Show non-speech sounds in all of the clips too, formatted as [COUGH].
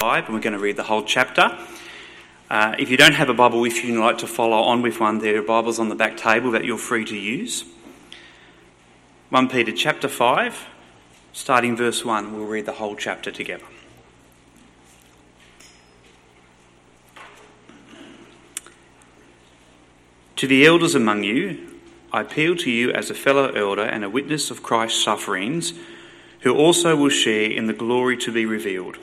and we're going to read the whole chapter. Uh, if you don't have a Bible and you'd like to follow on with one, there are Bibles on the back table that you're free to use. 1 Peter chapter 5, starting verse 1, we'll read the whole chapter together. To the elders among you, I appeal to you as a fellow elder and a witness of Christ's sufferings, who also will share in the glory to be revealed.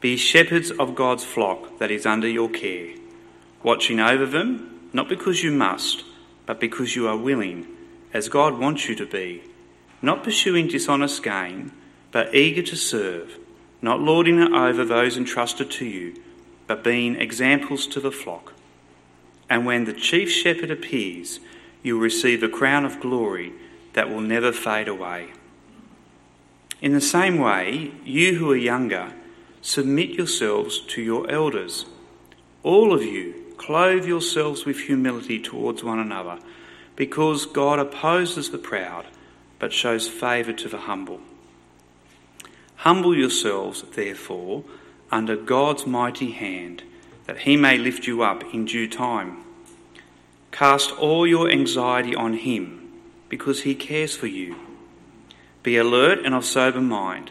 Be shepherds of God's flock that is under your care, watching over them, not because you must, but because you are willing, as God wants you to be, not pursuing dishonest gain, but eager to serve, not lording it over those entrusted to you, but being examples to the flock. And when the chief shepherd appears, you will receive a crown of glory that will never fade away. In the same way, you who are younger, Submit yourselves to your elders. All of you, clothe yourselves with humility towards one another, because God opposes the proud, but shows favour to the humble. Humble yourselves, therefore, under God's mighty hand, that he may lift you up in due time. Cast all your anxiety on him, because he cares for you. Be alert and of sober mind.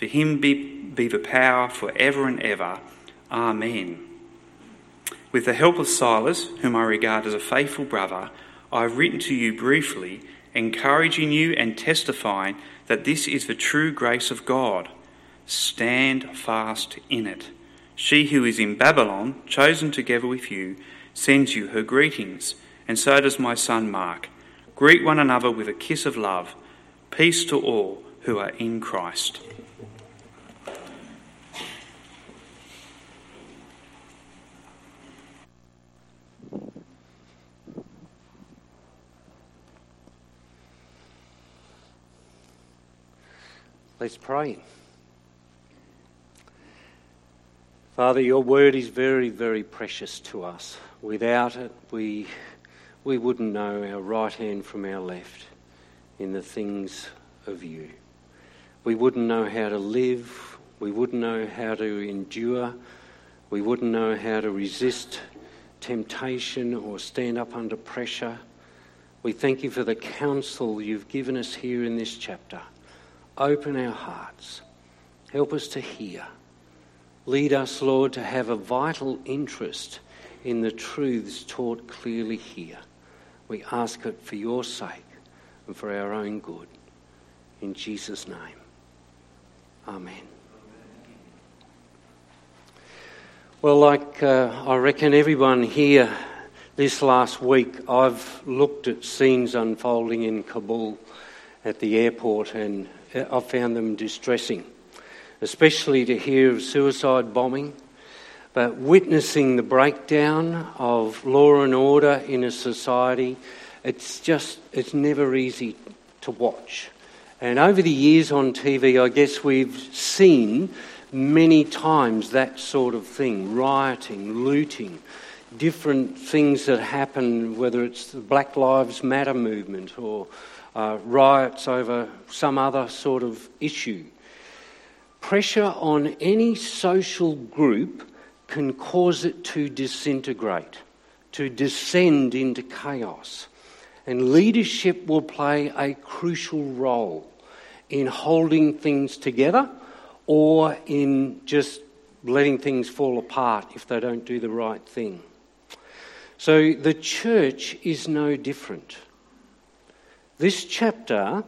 To him be be the power for ever and ever. Amen. With the help of Silas, whom I regard as a faithful brother, I have written to you briefly, encouraging you and testifying that this is the true grace of God. Stand fast in it. She who is in Babylon, chosen together with you, sends you her greetings, and so does my son Mark. Greet one another with a kiss of love. Peace to all who are in Christ. Let's pray. Father, your word is very, very precious to us. Without it, we, we wouldn't know our right hand from our left in the things of you. We wouldn't know how to live. We wouldn't know how to endure. We wouldn't know how to resist temptation or stand up under pressure. We thank you for the counsel you've given us here in this chapter. Open our hearts. Help us to hear. Lead us, Lord, to have a vital interest in the truths taught clearly here. We ask it for your sake and for our own good. In Jesus' name. Amen. Well, like uh, I reckon everyone here this last week, I've looked at scenes unfolding in Kabul at the airport and I found them distressing, especially to hear of suicide bombing, but witnessing the breakdown of law and order in a society, it's just, it's never easy to watch. And over the years on TV, I guess we've seen many times that sort of thing rioting, looting, different things that happen, whether it's the Black Lives Matter movement or uh, riots over some other sort of issue. Pressure on any social group can cause it to disintegrate, to descend into chaos. And leadership will play a crucial role in holding things together or in just letting things fall apart if they don't do the right thing. So the church is no different. This chapter,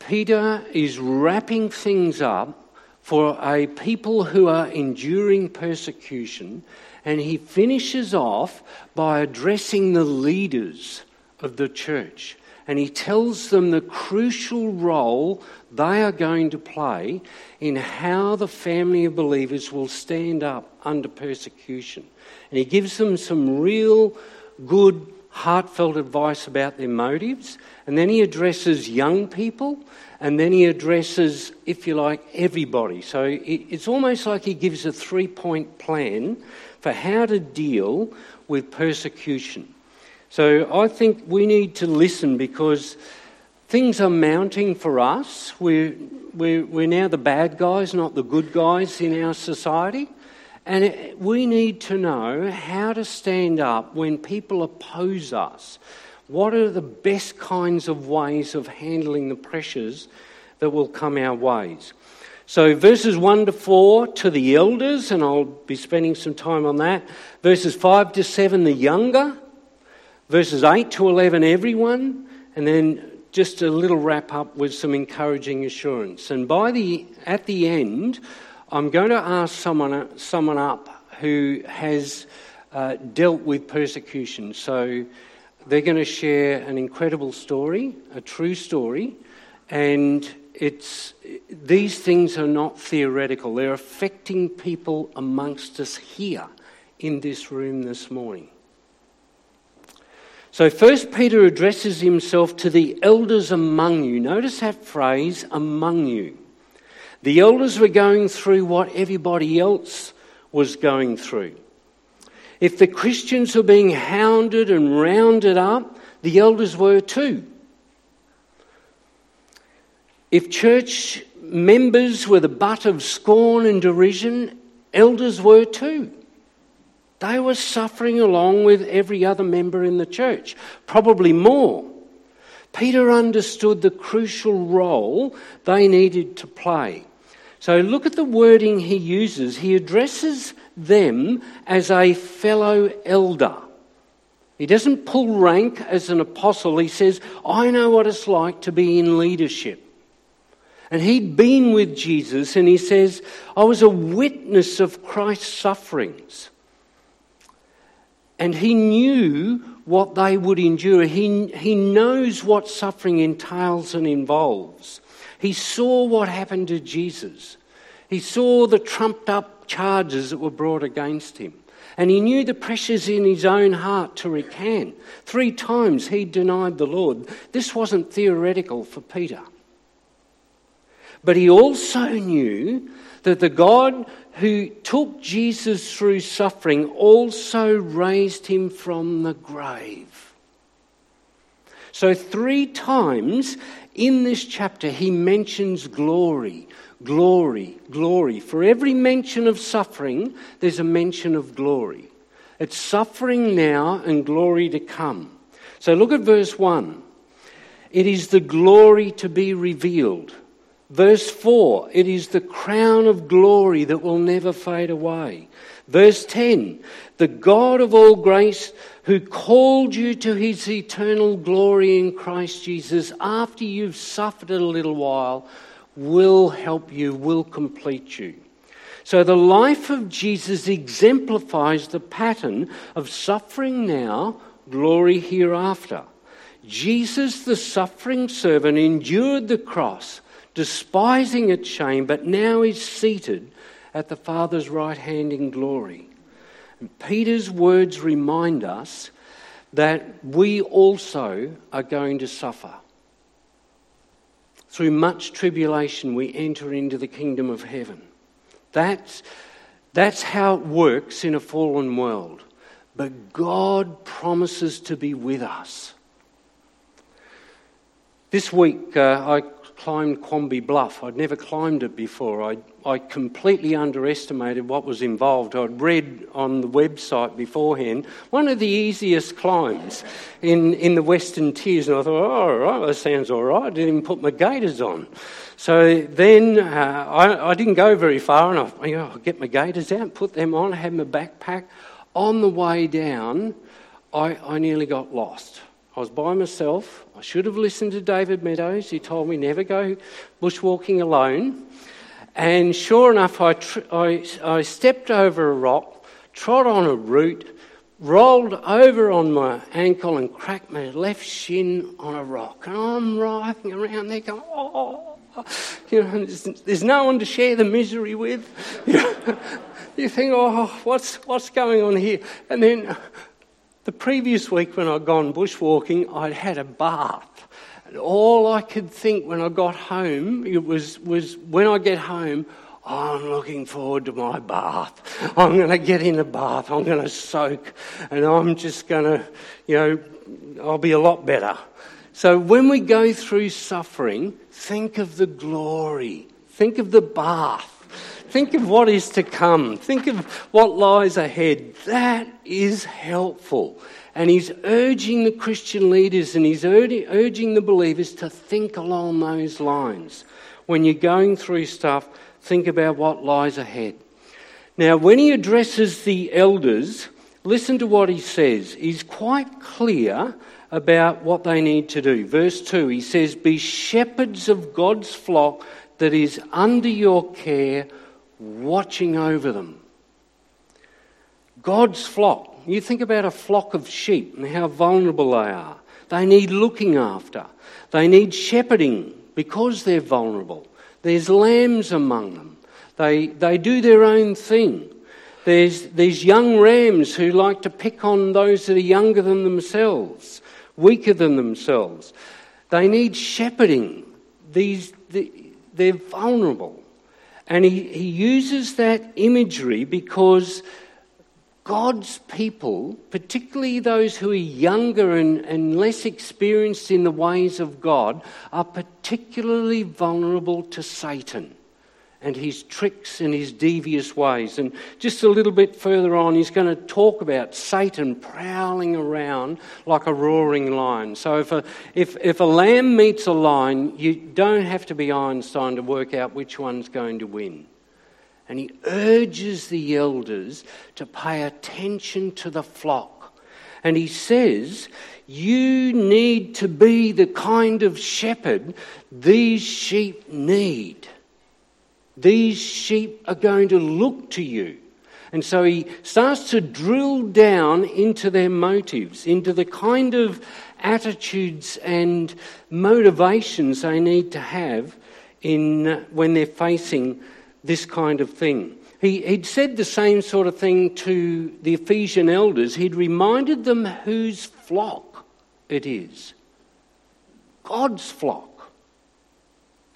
Peter is wrapping things up for a people who are enduring persecution, and he finishes off by addressing the leaders of the church and he tells them the crucial role they are going to play in how the family of believers will stand up under persecution. And he gives them some real good, heartfelt advice about their motives. And then he addresses young people, and then he addresses, if you like, everybody. So it's almost like he gives a three point plan for how to deal with persecution. So I think we need to listen because things are mounting for us. We're, we're, we're now the bad guys, not the good guys in our society. And it, we need to know how to stand up when people oppose us. What are the best kinds of ways of handling the pressures that will come our ways? So, verses 1 to 4 to the elders, and I'll be spending some time on that. Verses 5 to 7, the younger. Verses 8 to 11, everyone. And then just a little wrap up with some encouraging assurance. And by the, at the end, I'm going to ask someone, someone up who has uh, dealt with persecution. So they're going to share an incredible story, a true story, and it's, these things are not theoretical. They're affecting people amongst us here in this room this morning. So, first, Peter addresses himself to the elders among you. Notice that phrase, among you. The elders were going through what everybody else was going through. If the Christians were being hounded and rounded up, the elders were too. If church members were the butt of scorn and derision, elders were too. They were suffering along with every other member in the church, probably more. Peter understood the crucial role they needed to play. So look at the wording he uses. He addresses them as a fellow elder. He doesn't pull rank as an apostle. He says, I know what it's like to be in leadership. And he'd been with Jesus, and he says, I was a witness of Christ's sufferings. And he knew what they would endure. He, he knows what suffering entails and involves. He saw what happened to Jesus. He saw the trumped up charges that were brought against him. And he knew the pressures in his own heart to recant. Three times he denied the Lord. This wasn't theoretical for Peter. But he also knew that the God who took Jesus through suffering also raised him from the grave. So, three times in this chapter, he mentions glory, glory, glory. For every mention of suffering, there's a mention of glory. It's suffering now and glory to come. So look at verse 1. It is the glory to be revealed. Verse 4, it is the crown of glory that will never fade away. Verse 10, the God of all grace who called you to his eternal glory in Christ Jesus after you've suffered a little while will help you, will complete you. So the life of Jesus exemplifies the pattern of suffering now, glory hereafter. Jesus, the suffering servant, endured the cross, despising its shame, but now is seated at the Father's right hand in glory. Peter's words remind us that we also are going to suffer. Through much tribulation, we enter into the kingdom of heaven. That's, that's how it works in a fallen world. But God promises to be with us. This week, uh, I climbed Quamby Bluff. I'd never climbed it before. I, I completely underestimated what was involved. I'd read on the website beforehand one of the easiest climbs in, in the Western Tiers, and I thought, oh, all right, that sounds all right. I didn't even put my gaiters on. So then uh, I, I, didn't go very far, and I, you know, get my gaiters out, put them on, I had my backpack. On the way down, I, I nearly got lost. I was by myself. I should have listened to David Meadows. He told me never go bushwalking alone. And sure enough, I, tr- I, I stepped over a rock, trod on a root, rolled over on my ankle and cracked my left shin on a rock. And I'm writhing around there going, oh, you know, there's, there's no one to share the misery with. [LAUGHS] you think, oh, what's, what's going on here? And then the previous week when I'd gone bushwalking, I'd had a bath. And all I could think when I got home, it was, was when I get home, I'm looking forward to my bath. [LAUGHS] I'm going to get in the bath. I'm going to soak. And I'm just going to, you know, I'll be a lot better. So when we go through suffering, think of the glory. Think of the bath. Think of what is to come. Think of what lies ahead. That is helpful. And he's urging the Christian leaders and he's urging the believers to think along those lines. When you're going through stuff, think about what lies ahead. Now, when he addresses the elders, listen to what he says. He's quite clear about what they need to do. Verse 2, he says, Be shepherds of God's flock that is under your care, watching over them. God's flock. You think about a flock of sheep and how vulnerable they are. They need looking after, they need shepherding because they're vulnerable. There's lambs among them. They, they do their own thing. There's these young rams who like to pick on those that are younger than themselves, weaker than themselves. They need shepherding. These, the, they're vulnerable. And he, he uses that imagery because God's people, particularly those who are younger and, and less experienced in the ways of God, are particularly vulnerable to Satan and his tricks and his devious ways. And just a little bit further on, he's going to talk about Satan prowling around like a roaring lion. So if a, if, if a lamb meets a lion, you don't have to be Einstein to work out which one's going to win. And he urges the elders to pay attention to the flock. And he says, You need to be the kind of shepherd these sheep need. These sheep are going to look to you. And so he starts to drill down into their motives, into the kind of attitudes and motivations they need to have in, when they're facing this kind of thing. He, would said the same sort of thing to the Ephesian elders. He'd reminded them whose flock it is God's flock.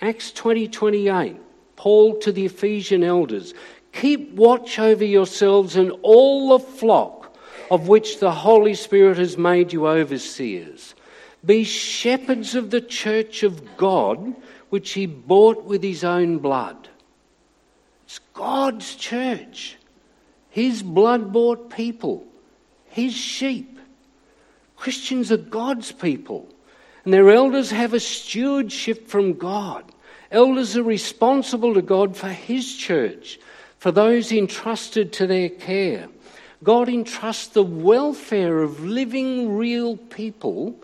Acts 20 28, Paul to the Ephesian elders Keep watch over yourselves and all the flock of which the Holy Spirit has made you overseers. Be shepherds of the church of God, which he bought with his own blood. It's God's church, His blood bought people, His sheep. Christians are God's people, and their elders have a stewardship from God. Elders are responsible to God for His church, for those entrusted to their care. God entrusts the welfare of living, real people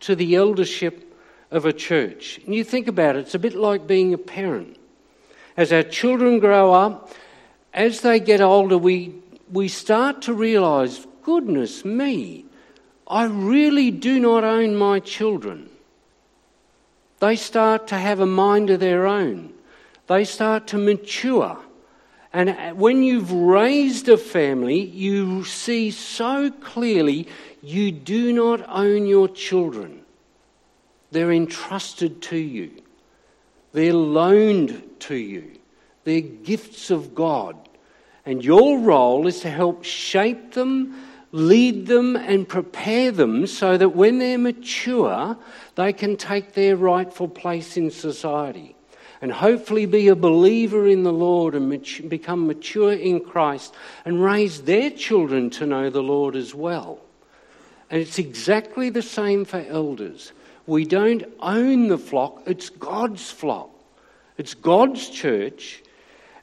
to the eldership of a church. And you think about it, it's a bit like being a parent. As our children grow up, as they get older, we, we start to realize, goodness me, I really do not own my children. They start to have a mind of their own. They start to mature. And when you've raised a family, you see so clearly you do not own your children. They're entrusted to you. They're loaned to you. They're gifts of God. And your role is to help shape them, lead them, and prepare them so that when they're mature, they can take their rightful place in society and hopefully be a believer in the Lord and become mature in Christ and raise their children to know the Lord as well. And it's exactly the same for elders. We don't own the flock, it's God's flock. It's God's church.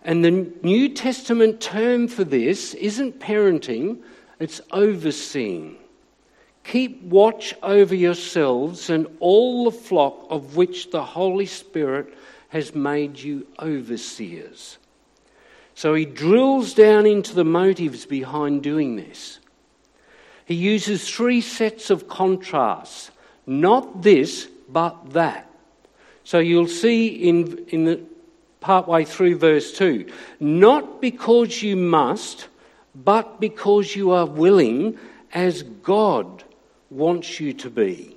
And the New Testament term for this isn't parenting, it's overseeing. Keep watch over yourselves and all the flock of which the Holy Spirit has made you overseers. So he drills down into the motives behind doing this. He uses three sets of contrasts not this, but that. So you'll see in, in the partway through verse 2 not because you must, but because you are willing, as God wants you to be.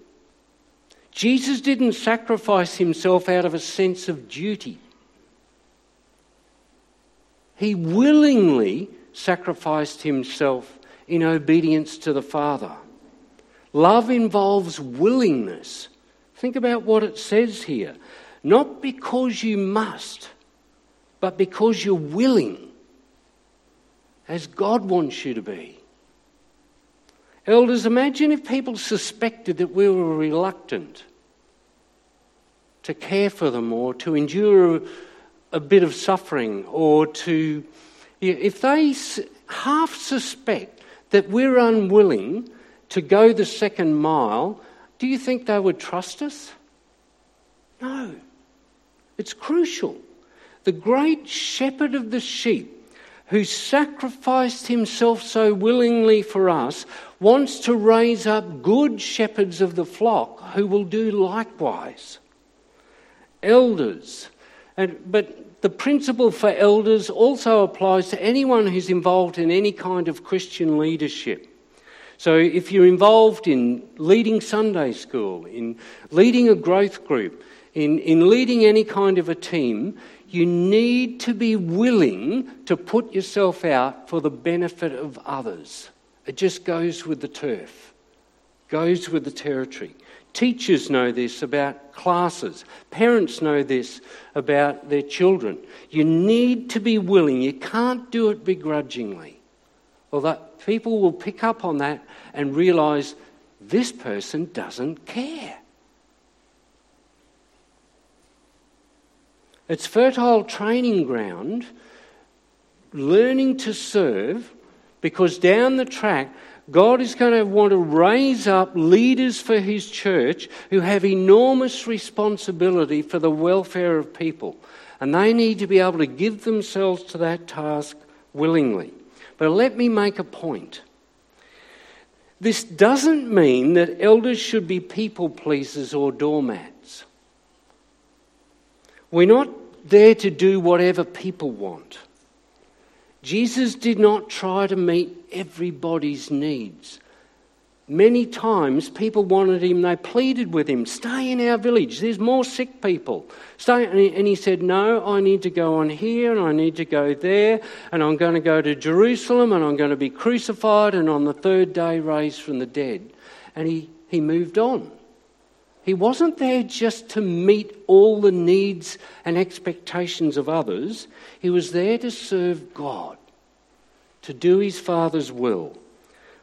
Jesus didn't sacrifice himself out of a sense of duty. He willingly sacrificed himself in obedience to the Father. Love involves willingness. Think about what it says here. Not because you must, but because you're willing, as God wants you to be. Elders, imagine if people suspected that we were reluctant to care for them or to endure a bit of suffering or to. If they half suspect that we're unwilling to go the second mile, do you think they would trust us? No. It's crucial. The great shepherd of the sheep, who sacrificed himself so willingly for us, wants to raise up good shepherds of the flock who will do likewise. Elders, and, but the principle for elders also applies to anyone who's involved in any kind of Christian leadership. So, if you're involved in leading Sunday school, in leading a growth group, in, in leading any kind of a team, you need to be willing to put yourself out for the benefit of others. It just goes with the turf, goes with the territory. Teachers know this about classes. Parents know this about their children. You need to be willing. You can't do it begrudgingly. Although people will pick up on that and realise this person doesn't care. It's fertile training ground, learning to serve, because down the track, God is going to want to raise up leaders for His church who have enormous responsibility for the welfare of people. And they need to be able to give themselves to that task willingly. But let me make a point. This doesn't mean that elders should be people pleasers or doormats. We're not there to do whatever people want. Jesus did not try to meet everybody's needs. Many times people wanted him, they pleaded with him, stay in our village, there's more sick people. Stay. And he said, No, I need to go on here and I need to go there, and I'm going to go to Jerusalem and I'm going to be crucified and on the third day raised from the dead. And he, he moved on. He wasn't there just to meet all the needs and expectations of others, he was there to serve God, to do his Father's will.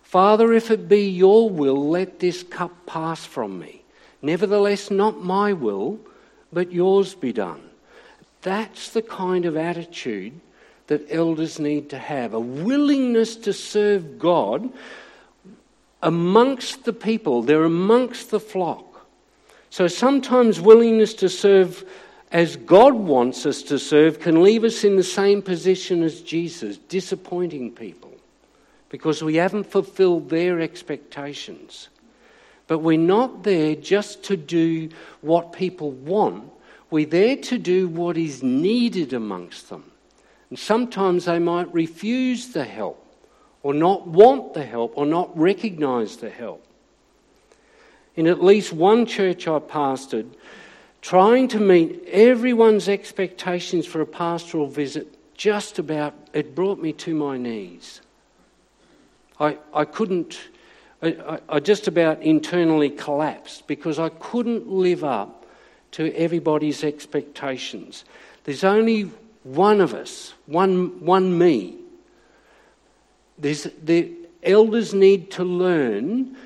Father, if it be your will, let this cup pass from me. Nevertheless, not my will, but yours be done. That's the kind of attitude that elders need to have a willingness to serve God amongst the people, they're amongst the flock. So sometimes willingness to serve as God wants us to serve can leave us in the same position as Jesus, disappointing people because we haven't fulfilled their expectations. But we're not there just to do what people want, we're there to do what is needed amongst them. And sometimes they might refuse the help, or not want the help, or not recognize the help in at least one church I pastored, trying to meet everyone's expectations for a pastoral visit, just about, it brought me to my knees. I, I couldn't, I, I just about internally collapsed because I couldn't live up to everybody's expectations. There's only one of us, one, one me. There's, the elders need to learn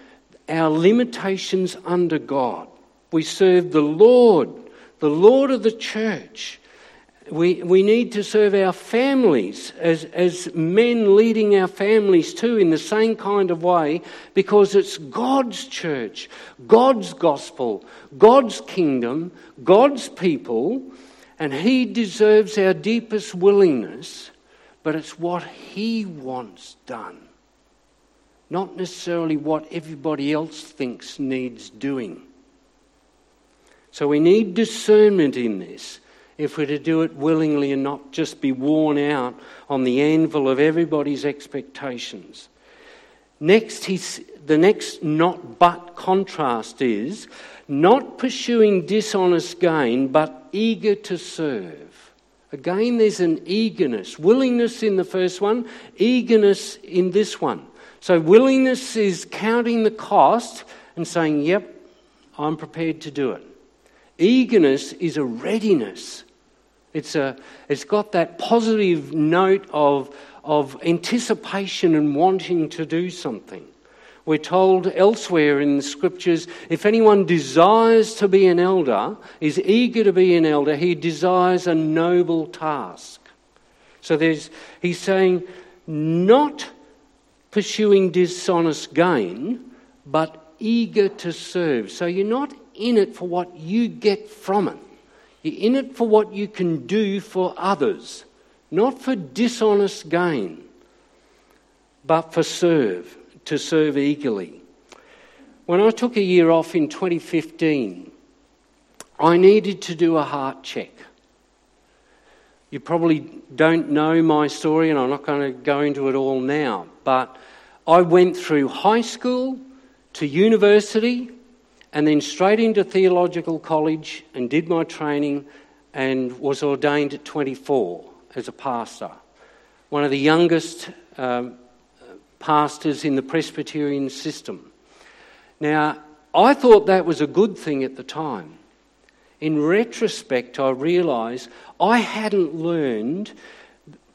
our limitations under God. We serve the Lord, the Lord of the church. We, we need to serve our families as, as men leading our families too in the same kind of way because it's God's church, God's gospel, God's kingdom, God's people, and He deserves our deepest willingness, but it's what He wants done. Not necessarily what everybody else thinks needs doing. So we need discernment in this if we're to do it willingly and not just be worn out on the anvil of everybody's expectations. Next, he's, the next not but contrast is not pursuing dishonest gain, but eager to serve. Again, there's an eagerness, willingness in the first one, eagerness in this one. So, willingness is counting the cost and saying, Yep, I'm prepared to do it. Eagerness is a readiness. It's, a, it's got that positive note of, of anticipation and wanting to do something. We're told elsewhere in the scriptures if anyone desires to be an elder, is eager to be an elder, he desires a noble task. So there's, he's saying, not pursuing dishonest gain, but eager to serve. So you're not in it for what you get from it, you're in it for what you can do for others, not for dishonest gain, but for serve to serve eagerly. When I took a year off in 2015, I needed to do a heart check. You probably don't know my story, and I'm not going to go into it all now, but I went through high school to university and then straight into theological college and did my training and was ordained at 24 as a pastor. One of the youngest um, pastors in the Presbyterian system. Now, I thought that was a good thing at the time. In retrospect, I realised I hadn't learned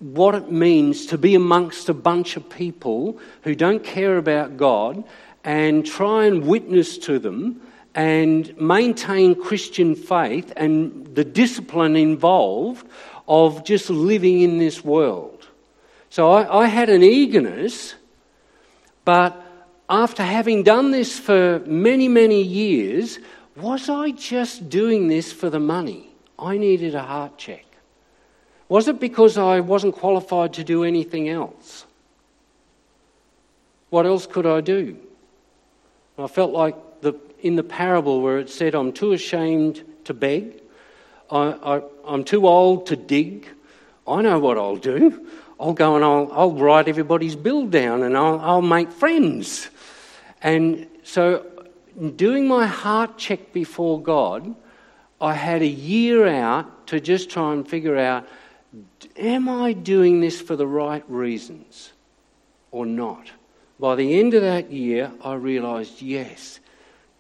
what it means to be amongst a bunch of people who don't care about God and try and witness to them and maintain Christian faith and the discipline involved of just living in this world. So I, I had an eagerness but after having done this for many, many years, was I just doing this for the money? I needed a heart check. Was it because I wasn't qualified to do anything else? What else could I do? I felt like the, in the parable where it said, I'm too ashamed to beg, I, I'm too old to dig. I know what I'll do. I'll go and I'll, I'll write everybody's bill down and I'll, I'll make friends. And so, doing my heart check before God, I had a year out to just try and figure out am I doing this for the right reasons or not? By the end of that year, I realized yes,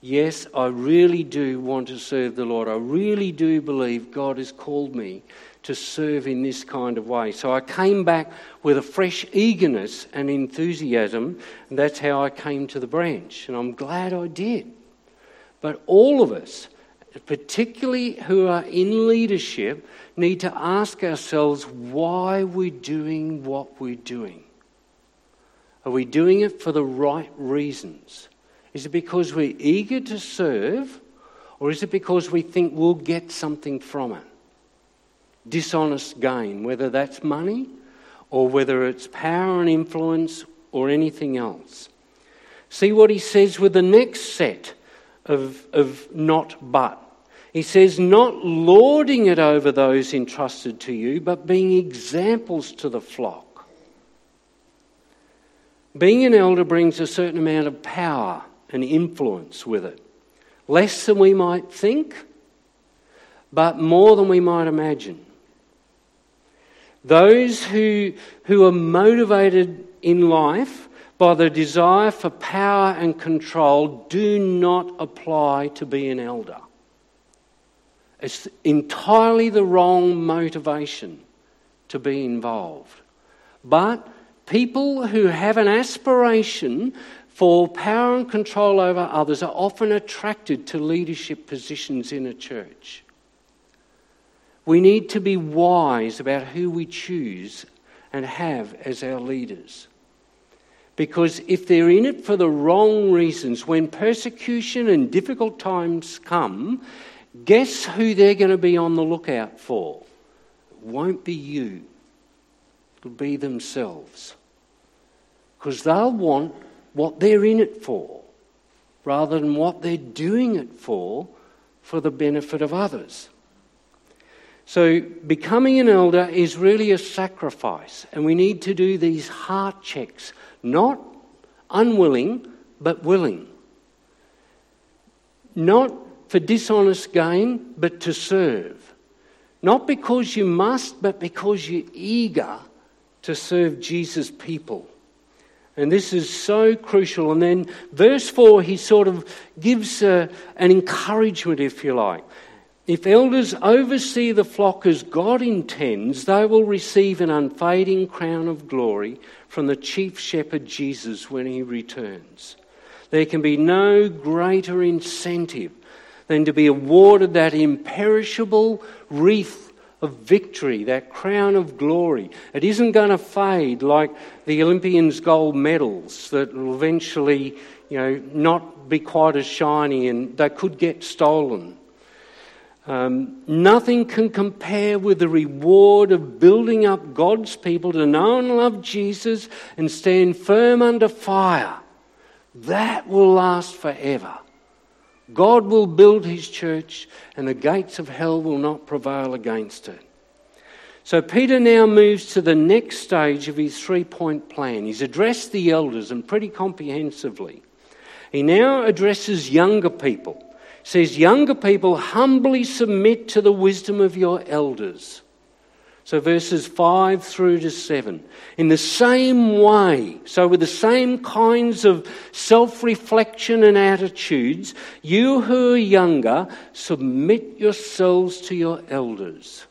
yes, I really do want to serve the Lord. I really do believe God has called me to serve in this kind of way. So I came back with a fresh eagerness and enthusiasm, and that's how I came to the branch. And I'm glad I did. But all of us, particularly who are in leadership, need to ask ourselves why we're doing what we're doing. Are we doing it for the right reasons? Is it because we're eager to serve, or is it because we think we'll get something from it? dishonest gain, whether that's money or whether it's power and influence or anything else. See what he says with the next set of, of not but. He says, not lording it over those entrusted to you, but being examples to the flock. Being an elder brings a certain amount of power and influence with it. Less than we might think, but more than we might imagine. Those who, who are motivated in life by the desire for power and control do not apply to be an elder. It's entirely the wrong motivation to be involved. But people who have an aspiration for power and control over others are often attracted to leadership positions in a church. We need to be wise about who we choose and have as our leaders. Because if they're in it for the wrong reasons, when persecution and difficult times come, guess who they're going to be on the lookout for? It won't be you, it'll be themselves. Because they'll want what they're in it for rather than what they're doing it for for the benefit of others. So, becoming an elder is really a sacrifice, and we need to do these heart checks, not unwilling, but willing. Not for dishonest gain, but to serve. Not because you must, but because you're eager to serve Jesus' people. And this is so crucial. And then, verse 4, he sort of gives uh, an encouragement, if you like. If elders oversee the flock as God intends, they will receive an unfading crown of glory from the chief shepherd Jesus when he returns. There can be no greater incentive than to be awarded that imperishable wreath of victory, that crown of glory. It isn't going to fade like the Olympians' gold medals that will eventually, you know, not be quite as shiny and they could get stolen. Um, nothing can compare with the reward of building up God's people to know and love Jesus and stand firm under fire. That will last forever. God will build his church, and the gates of hell will not prevail against it. So, Peter now moves to the next stage of his three point plan. He's addressed the elders and pretty comprehensively. He now addresses younger people says, Younger people, humbly submit to the wisdom of your elders. So, verses 5 through to 7. In the same way, so with the same kinds of self reflection and attitudes, you who are younger, submit yourselves to your elders.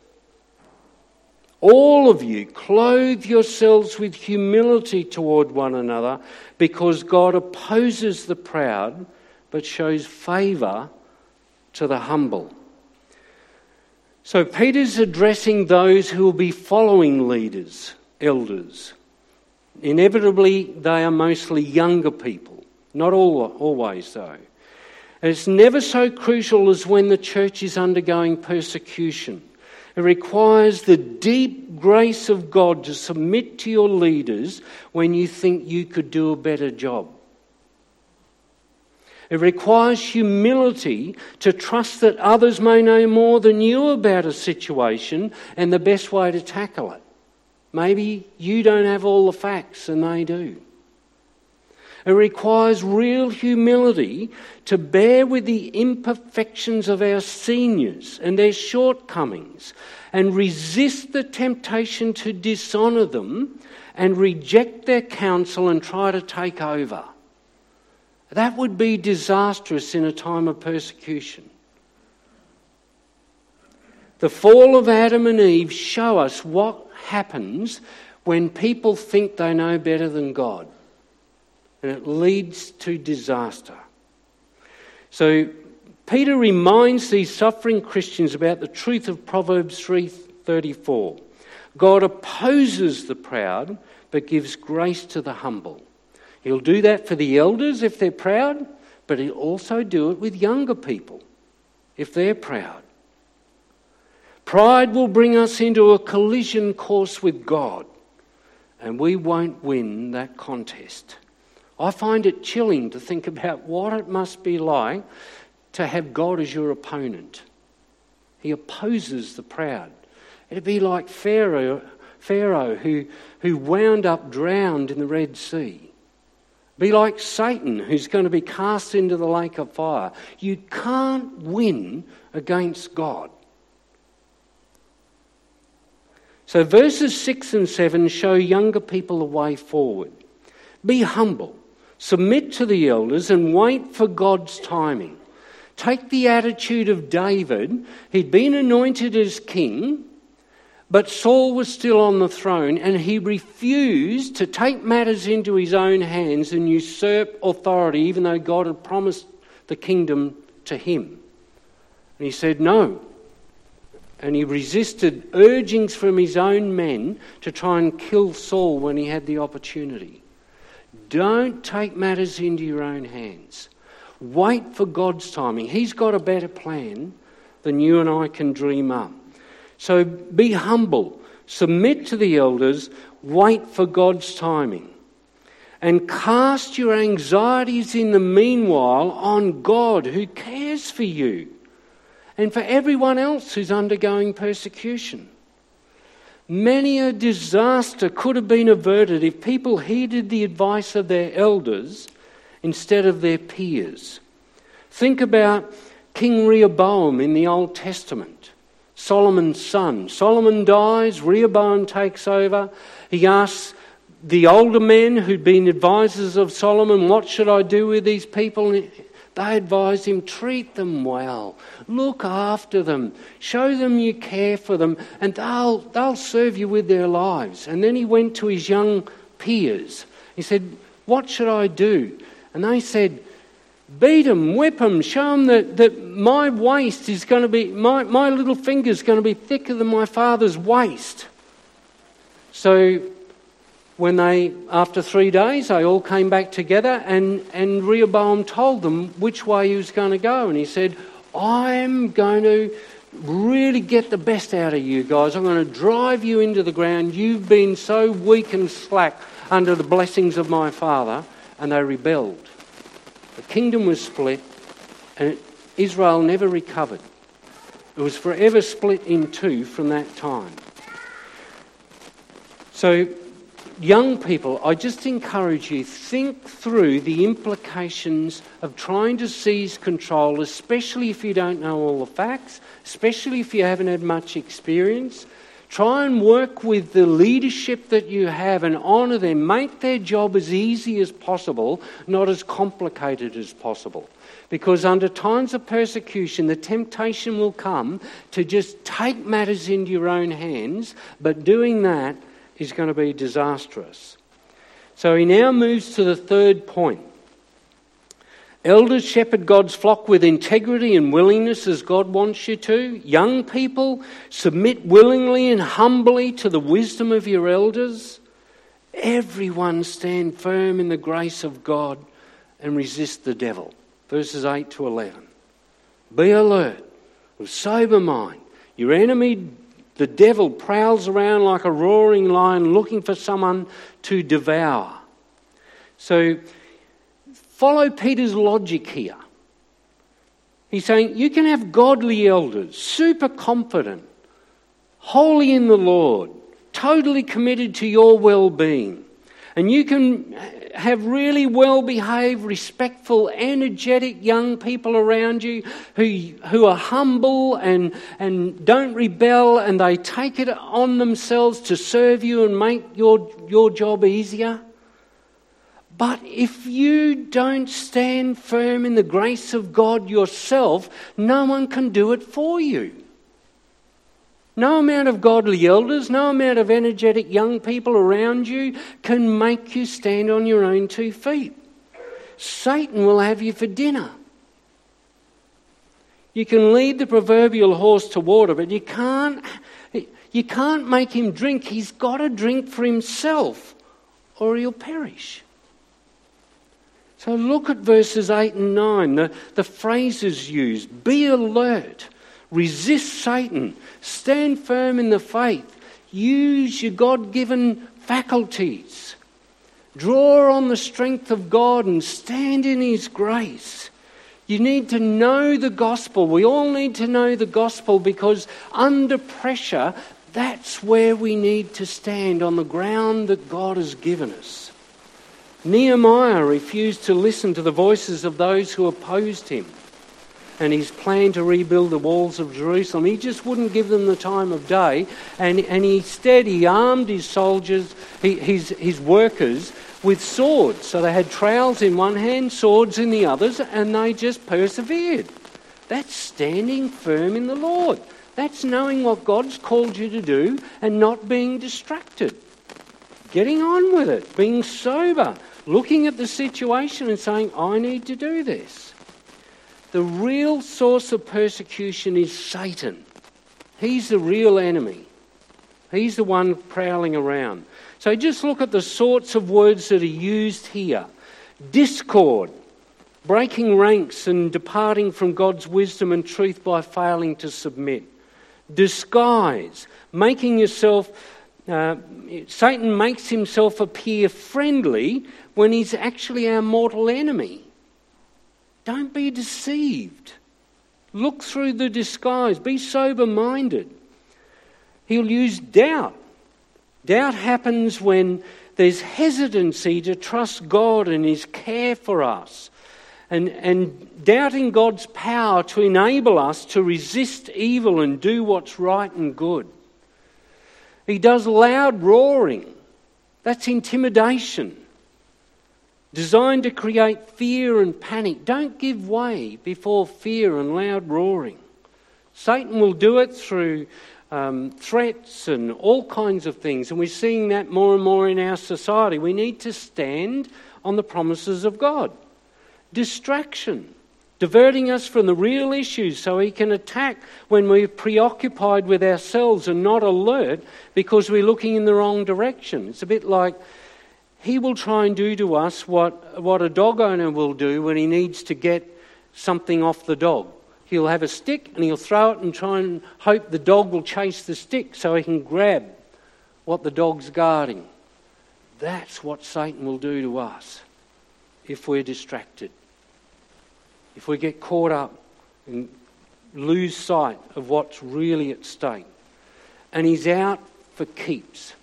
All of you, clothe yourselves with humility toward one another, because God opposes the proud, but shows favour to the humble. So Peter's addressing those who will be following leaders, elders. Inevitably, they are mostly younger people, not all, always, though. And it's never so crucial as when the church is undergoing persecution. It requires the deep grace of God to submit to your leaders when you think you could do a better job. It requires humility to trust that others may know more than you about a situation and the best way to tackle it. Maybe you don't have all the facts and they do. It requires real humility to bear with the imperfections of our seniors and their shortcomings and resist the temptation to dishonour them and reject their counsel and try to take over. That would be disastrous in a time of persecution. The fall of Adam and Eve show us what happens when people think they know better than God. And it leads to disaster. So Peter reminds these suffering Christians about the truth of Proverbs 3:34. God opposes the proud but gives grace to the humble. He'll do that for the elders if they're proud, but he'll also do it with younger people if they're proud. Pride will bring us into a collision course with God, and we won't win that contest. I find it chilling to think about what it must be like to have God as your opponent. He opposes the proud. It'd be like Pharaoh, Pharaoh who, who wound up drowned in the Red Sea. Be like Satan, who's going to be cast into the lake of fire. You can't win against God. So, verses 6 and 7 show younger people a way forward. Be humble, submit to the elders, and wait for God's timing. Take the attitude of David. He'd been anointed as king, but Saul was still on the throne and he refused to take matters into his own hands and usurp authority, even though God had promised the kingdom to him. And he said, No. And he resisted urgings from his own men to try and kill Saul when he had the opportunity. Don't take matters into your own hands. Wait for God's timing. He's got a better plan than you and I can dream up. So be humble, submit to the elders, wait for God's timing. and cast your anxieties in the meanwhile on God who cares for you and for everyone else who's undergoing persecution. Many a disaster could have been averted if people heeded the advice of their elders instead of their peers. Think about King Rehoboam in the Old Testament, Solomon's son. Solomon dies, Rehoboam takes over. He asks the older men who'd been advisors of Solomon, What should I do with these people? They advise him, treat them well, look after them, show them you care for them, and they'll, they'll serve you with their lives. And then he went to his young peers. He said, What should I do? And they said, Beat them, whip them, show them that, that my waist is going to be, my, my little finger is going to be thicker than my father's waist. So when they, after three days, they all came back together and, and Rehoboam told them which way he was going to go. And he said, I'm going to really get the best out of you guys. I'm going to drive you into the ground. You've been so weak and slack under the blessings of my father. And they rebelled. The kingdom was split, and Israel never recovered. It was forever split in two from that time. So, young people, I just encourage you think through the implications of trying to seize control, especially if you don't know all the facts, especially if you haven't had much experience. Try and work with the leadership that you have and honour them. Make their job as easy as possible, not as complicated as possible. Because under times of persecution, the temptation will come to just take matters into your own hands, but doing that is going to be disastrous. So he now moves to the third point. Elders shepherd God's flock with integrity and willingness as God wants you to. Young people, submit willingly and humbly to the wisdom of your elders. Everyone stand firm in the grace of God and resist the devil. Verses 8 to 11. Be alert, with sober mind. Your enemy, the devil, prowls around like a roaring lion looking for someone to devour. So, Follow Peter's logic here. He's saying you can have godly elders, super confident, holy in the Lord, totally committed to your well being. And you can have really well behaved, respectful, energetic young people around you who, who are humble and, and don't rebel and they take it on themselves to serve you and make your, your job easier. But if you don't stand firm in the grace of God yourself, no one can do it for you. No amount of godly elders, no amount of energetic young people around you can make you stand on your own two feet. Satan will have you for dinner. You can lead the proverbial horse to water, but you can't, you can't make him drink. He's got to drink for himself, or he'll perish. So look at verses 8 and 9, the, the phrases used be alert, resist Satan, stand firm in the faith, use your God given faculties, draw on the strength of God and stand in His grace. You need to know the gospel. We all need to know the gospel because under pressure, that's where we need to stand on the ground that God has given us. Nehemiah refused to listen to the voices of those who opposed him and his plan to rebuild the walls of Jerusalem. He just wouldn't give them the time of day, and, and instead he armed his soldiers, his, his workers, with swords. So they had trowels in one hand, swords in the others, and they just persevered. That's standing firm in the Lord. That's knowing what God's called you to do and not being distracted. Getting on with it, being sober, looking at the situation and saying, I need to do this. The real source of persecution is Satan. He's the real enemy. He's the one prowling around. So just look at the sorts of words that are used here discord, breaking ranks and departing from God's wisdom and truth by failing to submit, disguise, making yourself uh, Satan makes himself appear friendly when he's actually our mortal enemy. Don't be deceived. Look through the disguise. Be sober minded. He'll use doubt. Doubt happens when there's hesitancy to trust God and His care for us, and, and doubting God's power to enable us to resist evil and do what's right and good. He does loud roaring. That's intimidation. Designed to create fear and panic. Don't give way before fear and loud roaring. Satan will do it through um, threats and all kinds of things, and we're seeing that more and more in our society. We need to stand on the promises of God. Distraction diverting us from the real issues so he can attack when we're preoccupied with ourselves and not alert because we're looking in the wrong direction. It's a bit like he will try and do to us what, what a dog owner will do when he needs to get something off the dog. He'll have a stick and he'll throw it and try and hope the dog will chase the stick so he can grab what the dog's guarding. That's what Satan will do to us if we're distracted if we get caught up and lose sight of what's really at stake. And he's out for keeps.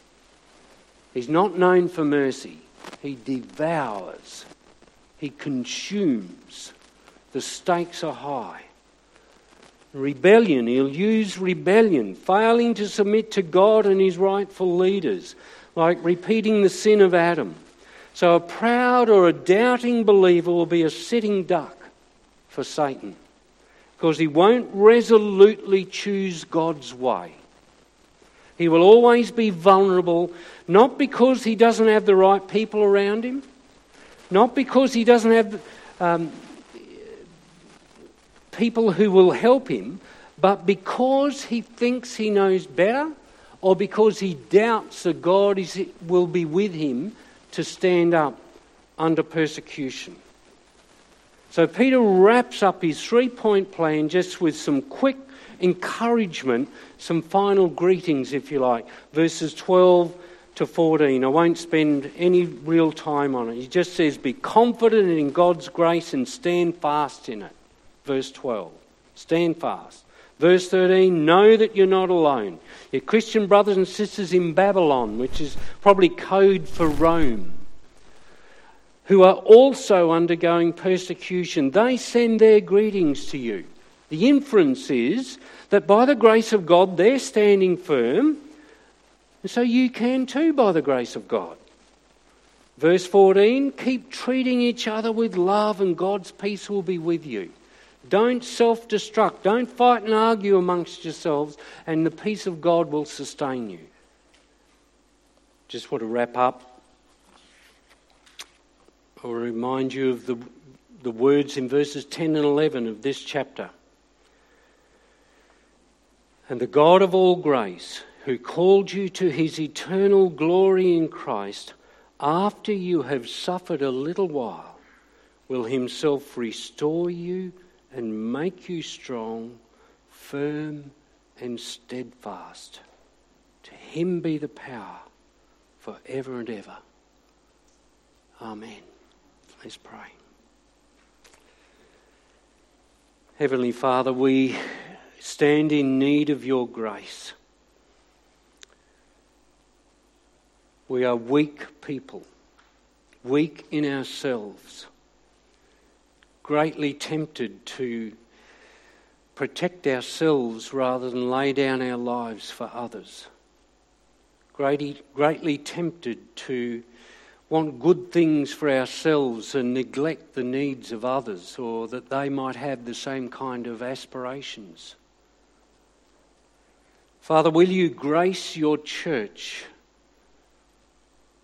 He's not known for mercy. He devours, he consumes. The stakes are high. Rebellion, he'll use rebellion, failing to submit to God and his rightful leaders, like repeating the sin of Adam. So a proud or a doubting believer will be a sitting duck for Satan because he won't resolutely choose God's way. He will always be vulnerable, not because he doesn't have the right people around him, not because he doesn't have um, people who will help him, but because he thinks he knows better or because he doubts that God is, will be with him to stand up under persecution. So Peter wraps up his three point plan just with some quick encouragement, some final greetings, if you like, verses 12 to 14. I won't spend any real time on it. He just says, Be confident in God's grace and stand fast in it. Verse 12. Stand fast. Verse 13, know that you're not alone. Your Christian brothers and sisters in Babylon, which is probably code for Rome, who are also undergoing persecution, they send their greetings to you. The inference is that by the grace of God, they're standing firm, and so you can too by the grace of God. Verse 14 keep treating each other with love, and God's peace will be with you. Don't self destruct. Don't fight and argue amongst yourselves, and the peace of God will sustain you. Just want to wrap up I'll remind you of the, the words in verses 10 and 11 of this chapter. And the God of all grace, who called you to his eternal glory in Christ, after you have suffered a little while, will himself restore you and make you strong, firm, and steadfast. To him be the power for ever and ever. Amen. Let's pray. Heavenly Father, we stand in need of your grace. We are weak people, weak in ourselves, greatly tempted to protect ourselves rather than lay down our lives for others, greatly, greatly tempted to want good things for ourselves and neglect the needs of others or that they might have the same kind of aspirations. Father, will you grace your church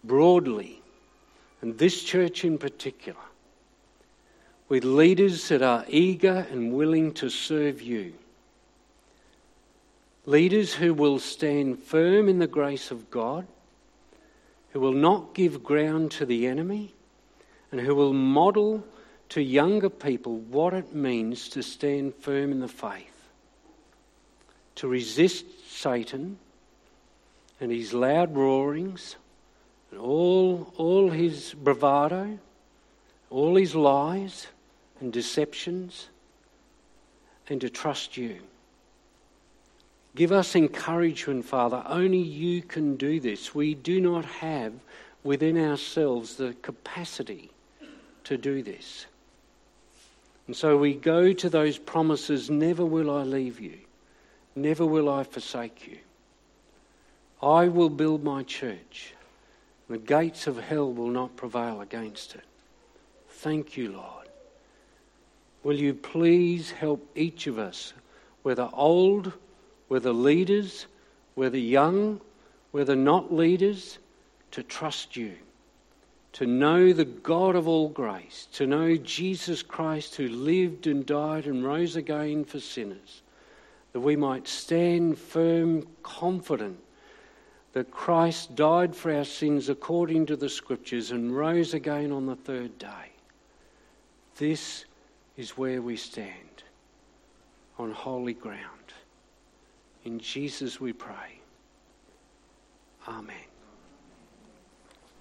broadly, and this church in particular, with leaders that are eager and willing to serve you? Leaders who will stand firm in the grace of God who will not give ground to the enemy, and who will model to younger people what it means to stand firm in the faith, to resist Satan, and his loud roarings and all, all his bravado, all his lies and deceptions, and to trust you. Give us encouragement, Father. Only you can do this. We do not have within ourselves the capacity to do this. And so we go to those promises never will I leave you, never will I forsake you. I will build my church. The gates of hell will not prevail against it. Thank you, Lord. Will you please help each of us, whether old, whether leaders, whether young, whether not leaders, to trust you, to know the God of all grace, to know Jesus Christ who lived and died and rose again for sinners, that we might stand firm, confident that Christ died for our sins according to the Scriptures and rose again on the third day. This is where we stand on holy ground. In Jesus we pray. Amen.